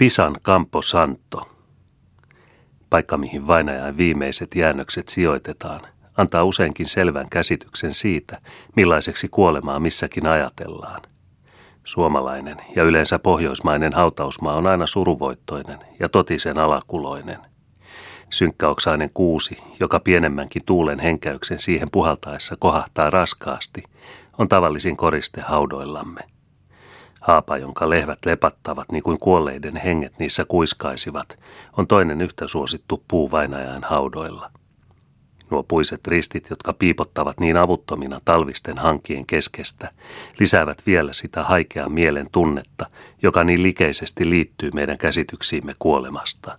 Pisan Campo Santo. Paikka, mihin vainajan viimeiset jäännökset sijoitetaan, antaa useinkin selvän käsityksen siitä, millaiseksi kuolemaa missäkin ajatellaan. Suomalainen ja yleensä pohjoismainen hautausmaa on aina suruvoittoinen ja totisen alakuloinen. Synkkäoksainen kuusi, joka pienemmänkin tuulen henkäyksen siihen puhaltaessa kohahtaa raskaasti, on tavallisin koriste haudoillamme. Haapa, jonka lehvät lepattavat niin kuin kuolleiden henget niissä kuiskaisivat, on toinen yhtä suosittu puu vainajan haudoilla. Nuo puiset ristit, jotka piipottavat niin avuttomina talvisten hankien keskestä, lisäävät vielä sitä haikeaa mielen tunnetta, joka niin likeisesti liittyy meidän käsityksiimme kuolemasta.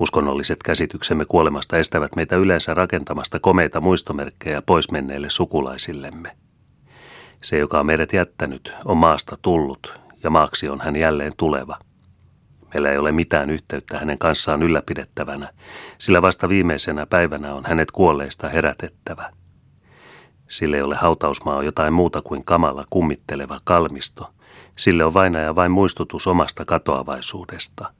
Uskonnolliset käsityksemme kuolemasta estävät meitä yleensä rakentamasta komeita muistomerkkejä poismenneille sukulaisillemme. Se, joka on meidät jättänyt, on maasta tullut, ja maaksi on hän jälleen tuleva. Meillä ei ole mitään yhteyttä hänen kanssaan ylläpidettävänä, sillä vasta viimeisenä päivänä on hänet kuolleista herätettävä. Sille ei ole hautausmaa jotain muuta kuin kamala kummitteleva kalmisto. Sille on vainaja vain muistutus omasta katoavaisuudesta.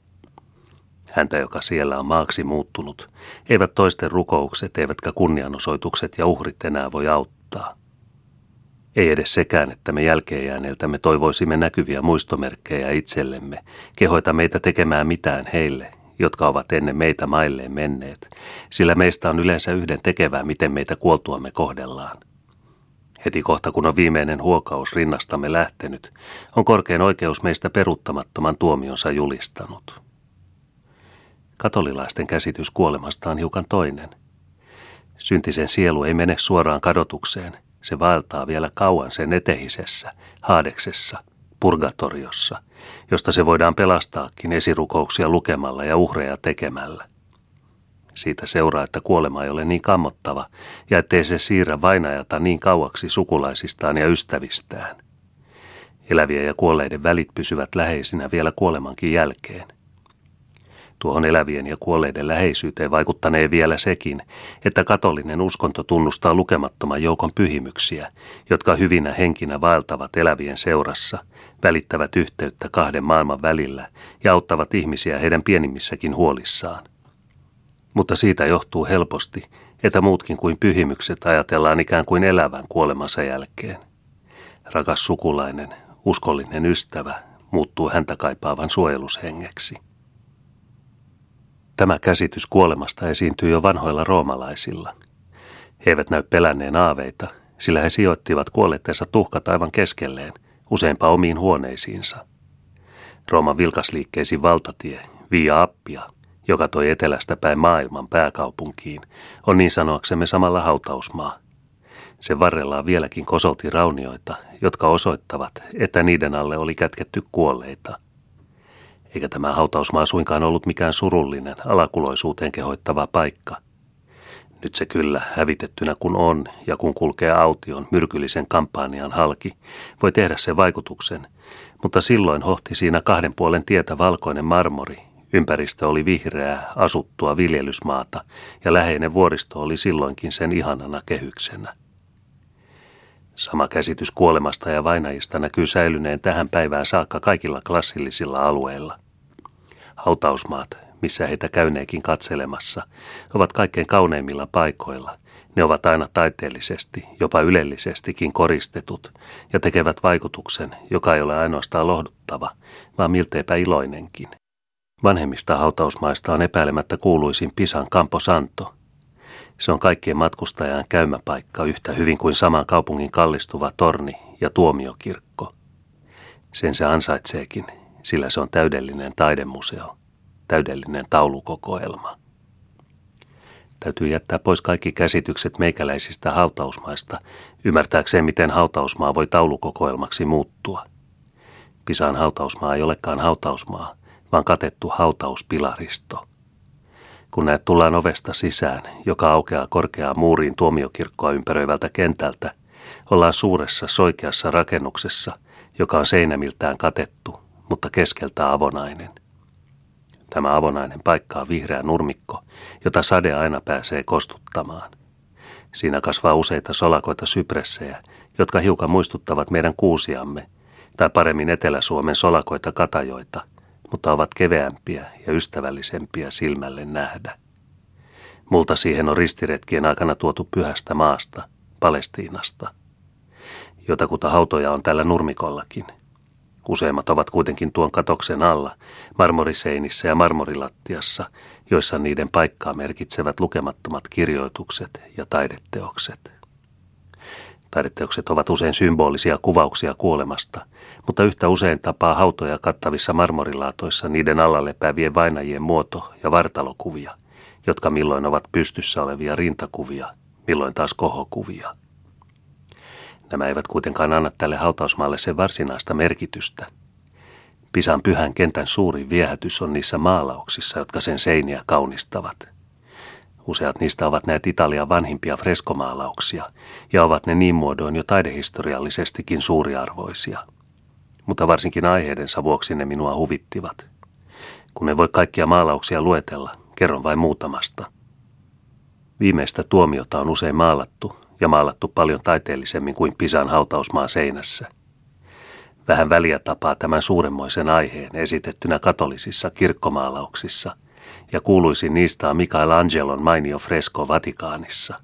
Häntä, joka siellä on maaksi muuttunut, eivät toisten rukoukset eivätkä kunnianosoitukset ja uhrit enää voi auttaa – ei edes sekään, että me jälkeenjääneiltämme toivoisimme näkyviä muistomerkkejä itsellemme, kehoita meitä tekemään mitään heille, jotka ovat ennen meitä mailleen menneet, sillä meistä on yleensä yhden tekevää, miten meitä kuoltuamme kohdellaan. Heti kohta, kun on viimeinen huokaus rinnastamme lähtenyt, on korkein oikeus meistä peruuttamattoman tuomionsa julistanut. Katolilaisten käsitys kuolemasta on hiukan toinen. Syntisen sielu ei mene suoraan kadotukseen – se vaeltaa vielä kauan sen etehisessä, haadeksessa, purgatoriossa, josta se voidaan pelastaakin esirukouksia lukemalla ja uhreja tekemällä. Siitä seuraa, että kuolema ei ole niin kammottava ja ettei se siirrä vainajata niin kauaksi sukulaisistaan ja ystävistään. Eläviä ja kuolleiden välit pysyvät läheisinä vielä kuolemankin jälkeen – Tuohon elävien ja kuolleiden läheisyyteen vaikuttanee vielä sekin, että katolinen uskonto tunnustaa lukemattoman joukon pyhimyksiä, jotka hyvinä henkinä vaeltavat elävien seurassa, välittävät yhteyttä kahden maailman välillä ja auttavat ihmisiä heidän pienimmissäkin huolissaan. Mutta siitä johtuu helposti, että muutkin kuin pyhimykset ajatellaan ikään kuin elävän kuolemansa jälkeen. Rakas sukulainen, uskollinen ystävä muuttuu häntä kaipaavan suojelushengeksi. Tämä käsitys kuolemasta esiintyy jo vanhoilla roomalaisilla. He eivät näy pelänneen aaveita, sillä he sijoittivat kuolleettensa tuhkat aivan keskelleen, useinpa omiin huoneisiinsa. Rooman vilkasliikkeisin valtatie, Via Appia, joka toi etelästä päin maailman pääkaupunkiin, on niin sanoaksemme samalla hautausmaa. Sen varrella on vieläkin kosolti raunioita, jotka osoittavat, että niiden alle oli kätketty kuolleita – eikä tämä hautausmaa suinkaan ollut mikään surullinen, alakuloisuuteen kehoittava paikka. Nyt se kyllä, hävitettynä kun on ja kun kulkee aution myrkyllisen kampanjan halki, voi tehdä sen vaikutuksen, mutta silloin hohti siinä kahden puolen tietä valkoinen marmori, Ympäristö oli vihreää, asuttua viljelysmaata, ja läheinen vuoristo oli silloinkin sen ihanana kehyksenä. Sama käsitys kuolemasta ja vainajista näkyy säilyneen tähän päivään saakka kaikilla klassillisilla alueilla. Hautausmaat, missä heitä käyneekin katselemassa, ovat kaikkein kauneimmilla paikoilla. Ne ovat aina taiteellisesti, jopa ylellisestikin koristetut ja tekevät vaikutuksen, joka ei ole ainoastaan lohduttava, vaan milteipä iloinenkin. Vanhemmista hautausmaista on epäilemättä kuuluisin Pisan Campo Santo. Se on kaikkien matkustajan käymäpaikka yhtä hyvin kuin saman kaupungin kallistuva torni ja tuomiokirkko. Sen se ansaitseekin, sillä se on täydellinen taidemuseo, täydellinen taulukokoelma. Täytyy jättää pois kaikki käsitykset meikäläisistä hautausmaista, ymmärtääkseen miten hautausmaa voi taulukokoelmaksi muuttua. Pisaan hautausmaa ei olekaan hautausmaa, vaan katettu hautauspilaristo. Kun näet tullaan ovesta sisään, joka aukeaa korkeaan muuriin tuomiokirkkoa ympäröivältä kentältä, ollaan suuressa soikeassa rakennuksessa, joka on seinämiltään katettu mutta keskeltä avonainen. Tämä avonainen paikka on vihreä nurmikko, jota sade aina pääsee kostuttamaan. Siinä kasvaa useita solakoita sypressejä, jotka hiukan muistuttavat meidän kuusiamme, tai paremmin Etelä-Suomen solakoita katajoita, mutta ovat keveämpiä ja ystävällisempiä silmälle nähdä. Multa siihen on ristiretkien aikana tuotu pyhästä maasta, Palestiinasta. Jotakuta hautoja on tällä nurmikollakin. Useimmat ovat kuitenkin tuon katoksen alla, marmoriseinissä ja marmorilattiassa, joissa niiden paikkaa merkitsevät lukemattomat kirjoitukset ja taideteokset. Taideteokset ovat usein symbolisia kuvauksia kuolemasta, mutta yhtä usein tapaa hautoja kattavissa marmorilaatoissa niiden alla lepäävien vainajien muoto- ja vartalokuvia, jotka milloin ovat pystyssä olevia rintakuvia, milloin taas kohokuvia. Nämä eivät kuitenkaan anna tälle hautausmaalle sen varsinaista merkitystä. Pisan pyhän kentän suurin viehätys on niissä maalauksissa, jotka sen seiniä kaunistavat – Useat niistä ovat näitä Italian vanhimpia freskomaalauksia ja ovat ne niin muodoin jo taidehistoriallisestikin suuriarvoisia. Mutta varsinkin aiheidensa vuoksi ne minua huvittivat. Kun en voi kaikkia maalauksia luetella, kerron vain muutamasta. Viimeistä tuomiota on usein maalattu ja maalattu paljon taiteellisemmin kuin Pisan hautausmaa seinässä. Vähän väliä tapaa tämän suuremmoisen aiheen esitettynä katolisissa kirkkomaalauksissa – ja kuuluisi niistä Michaelangelon mainio fresko Vatikaanissa.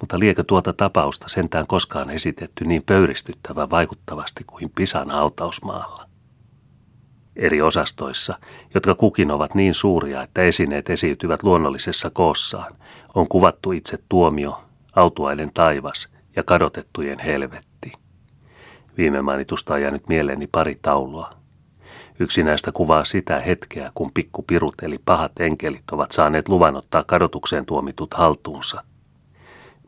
Mutta liekö tuota tapausta sentään koskaan esitetty niin pöyristyttävä vaikuttavasti kuin Pisan hautausmaalla? Eri osastoissa, jotka kukin ovat niin suuria, että esineet esiytyvät luonnollisessa koossaan, on kuvattu itse tuomio, autuainen taivas ja kadotettujen helvetti. Viime mainitusta on jäänyt mieleeni pari taulua, Yksi näistä kuvaa sitä hetkeä, kun pikkupirut eli pahat enkelit ovat saaneet luvan ottaa kadotukseen tuomitut haltuunsa.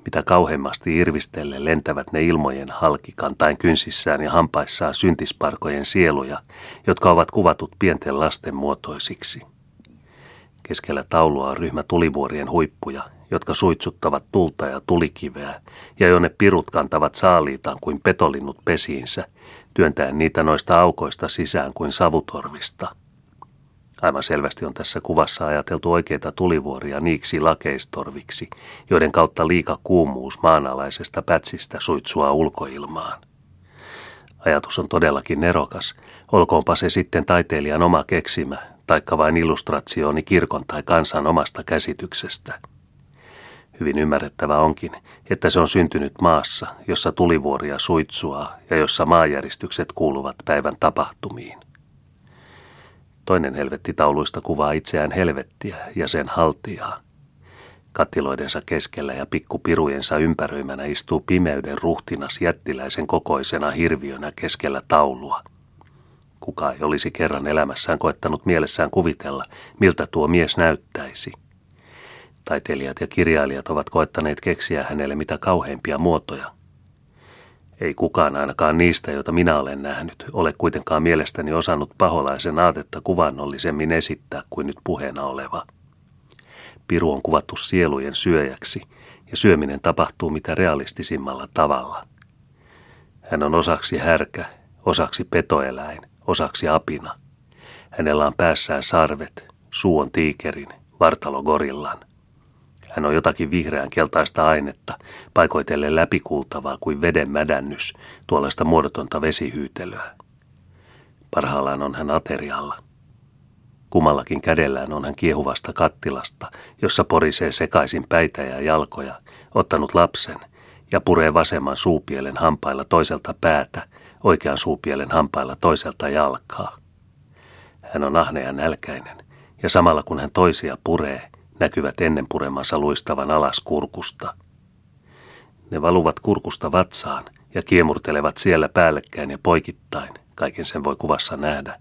Mitä kauheimmasti irvistelle lentävät ne ilmojen halki kantain kynsissään ja hampaissaan syntisparkojen sieluja, jotka ovat kuvatut pienten lasten muotoisiksi. Keskellä taulua on ryhmä tulivuorien huippuja, jotka suitsuttavat tulta ja tulikiveä, ja jonne pirut kantavat saaliitaan kuin petolinnut pesiinsä – työntäen niitä noista aukoista sisään kuin savutorvista. Aivan selvästi on tässä kuvassa ajateltu oikeita tulivuoria niiksi lakeistorviksi, joiden kautta liika kuumuus maanalaisesta pätsistä suitsua ulkoilmaan. Ajatus on todellakin nerokas, olkoonpa se sitten taiteilijan oma keksimä, taikka vain illustratsioni kirkon tai kansan omasta käsityksestä – Hyvin ymmärrettävä onkin, että se on syntynyt maassa, jossa tulivuoria suitsua ja jossa maajäristykset kuuluvat päivän tapahtumiin. Toinen helvettitauluista kuvaa itseään helvettiä ja sen haltijaa. Kattiloidensa keskellä ja pikkupirujensa ympäröimänä istuu pimeyden ruhtinas jättiläisen kokoisena hirviönä keskellä taulua. Kuka ei olisi kerran elämässään koettanut mielessään kuvitella, miltä tuo mies näyttäisi – Taiteilijat ja kirjailijat ovat koettaneet keksiä hänelle mitä kauheimpia muotoja. Ei kukaan ainakaan niistä, joita minä olen nähnyt, ole kuitenkaan mielestäni osannut paholaisen aatetta kuvannollisemmin esittää kuin nyt puheena oleva. Piru on kuvattu sielujen syöjäksi, ja syöminen tapahtuu mitä realistisimmalla tavalla. Hän on osaksi härkä, osaksi petoeläin, osaksi apina. Hänellä on päässään sarvet, suu on tiikerin, vartalo gorillan. Hän on jotakin vihreän keltaista ainetta, paikoitellen läpikultavaa kuin veden mädännys, tuollaista muodotonta vesihyytelöä. Parhaillaan on hän aterialla. Kumallakin kädellään on hän kiehuvasta kattilasta, jossa porisee sekaisin päitä ja jalkoja, ottanut lapsen ja puree vasemman suupielen hampailla toiselta päätä, oikean suupielen hampailla toiselta jalkaa. Hän on ahne ja nälkäinen, ja samalla kun hän toisia puree, näkyvät ennen puremansa luistavan alas kurkusta. Ne valuvat kurkusta vatsaan ja kiemurtelevat siellä päällekkäin ja poikittain, kaiken sen voi kuvassa nähdä,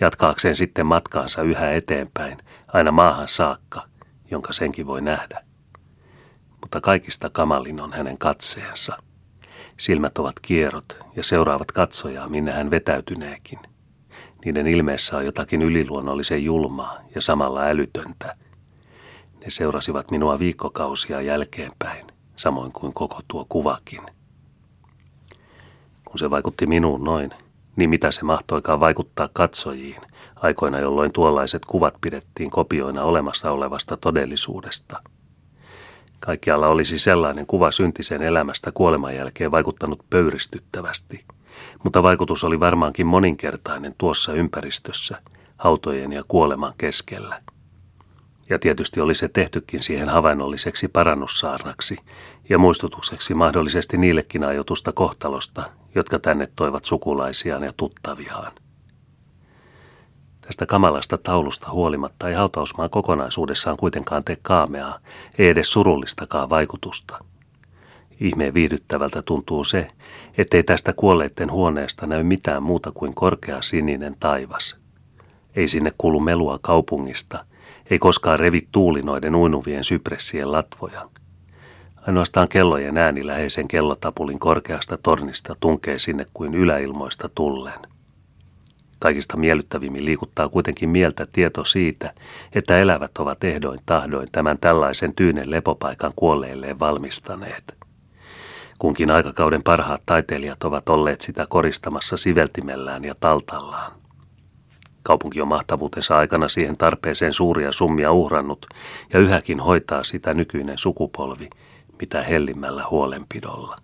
jatkaakseen sitten matkaansa yhä eteenpäin, aina maahan saakka, jonka senkin voi nähdä. Mutta kaikista kamalin on hänen katseensa. Silmät ovat kierrot ja seuraavat katsojaa, minne hän vetäytyneekin. Niiden ilmeessä on jotakin yliluonnollisen julmaa ja samalla älytöntä – ne seurasivat minua viikkokausia jälkeenpäin, samoin kuin koko tuo kuvakin. Kun se vaikutti minuun noin, niin mitä se mahtoikaan vaikuttaa katsojiin, aikoina jolloin tuollaiset kuvat pidettiin kopioina olemassa olevasta todellisuudesta. Kaikkialla olisi sellainen kuva syntisen elämästä kuoleman jälkeen vaikuttanut pöyristyttävästi, mutta vaikutus oli varmaankin moninkertainen tuossa ympäristössä – hautojen ja kuoleman keskellä. Ja tietysti oli se tehtykin siihen havainnolliseksi parannussaarnaksi ja muistutukseksi mahdollisesti niillekin ajotusta kohtalosta, jotka tänne toivat sukulaisiaan ja tuttaviaan. Tästä kamalasta taulusta huolimatta ei hautausmaa kokonaisuudessaan kuitenkaan tee kaameaa, ei edes surullistakaan vaikutusta. Ihmeen viihdyttävältä tuntuu se, ettei tästä kuolleiden huoneesta näy mitään muuta kuin korkea sininen taivas. Ei sinne kuulu melua kaupungista, ei koskaan revi tuulinoiden uinuvien sypressien latvoja. Ainoastaan kellojen ääni läheisen kellotapulin korkeasta tornista tunkee sinne kuin yläilmoista tullen. Kaikista miellyttävimmin liikuttaa kuitenkin mieltä tieto siitä, että elävät ovat ehdoin tahdoin tämän tällaisen tyynen lepopaikan kuolleilleen valmistaneet. Kunkin aikakauden parhaat taiteilijat ovat olleet sitä koristamassa siveltimellään ja taltallaan. Kaupunki on mahtavuutensa aikana siihen tarpeeseen suuria summia uhrannut ja yhäkin hoitaa sitä nykyinen sukupolvi, mitä hellimmällä huolenpidolla.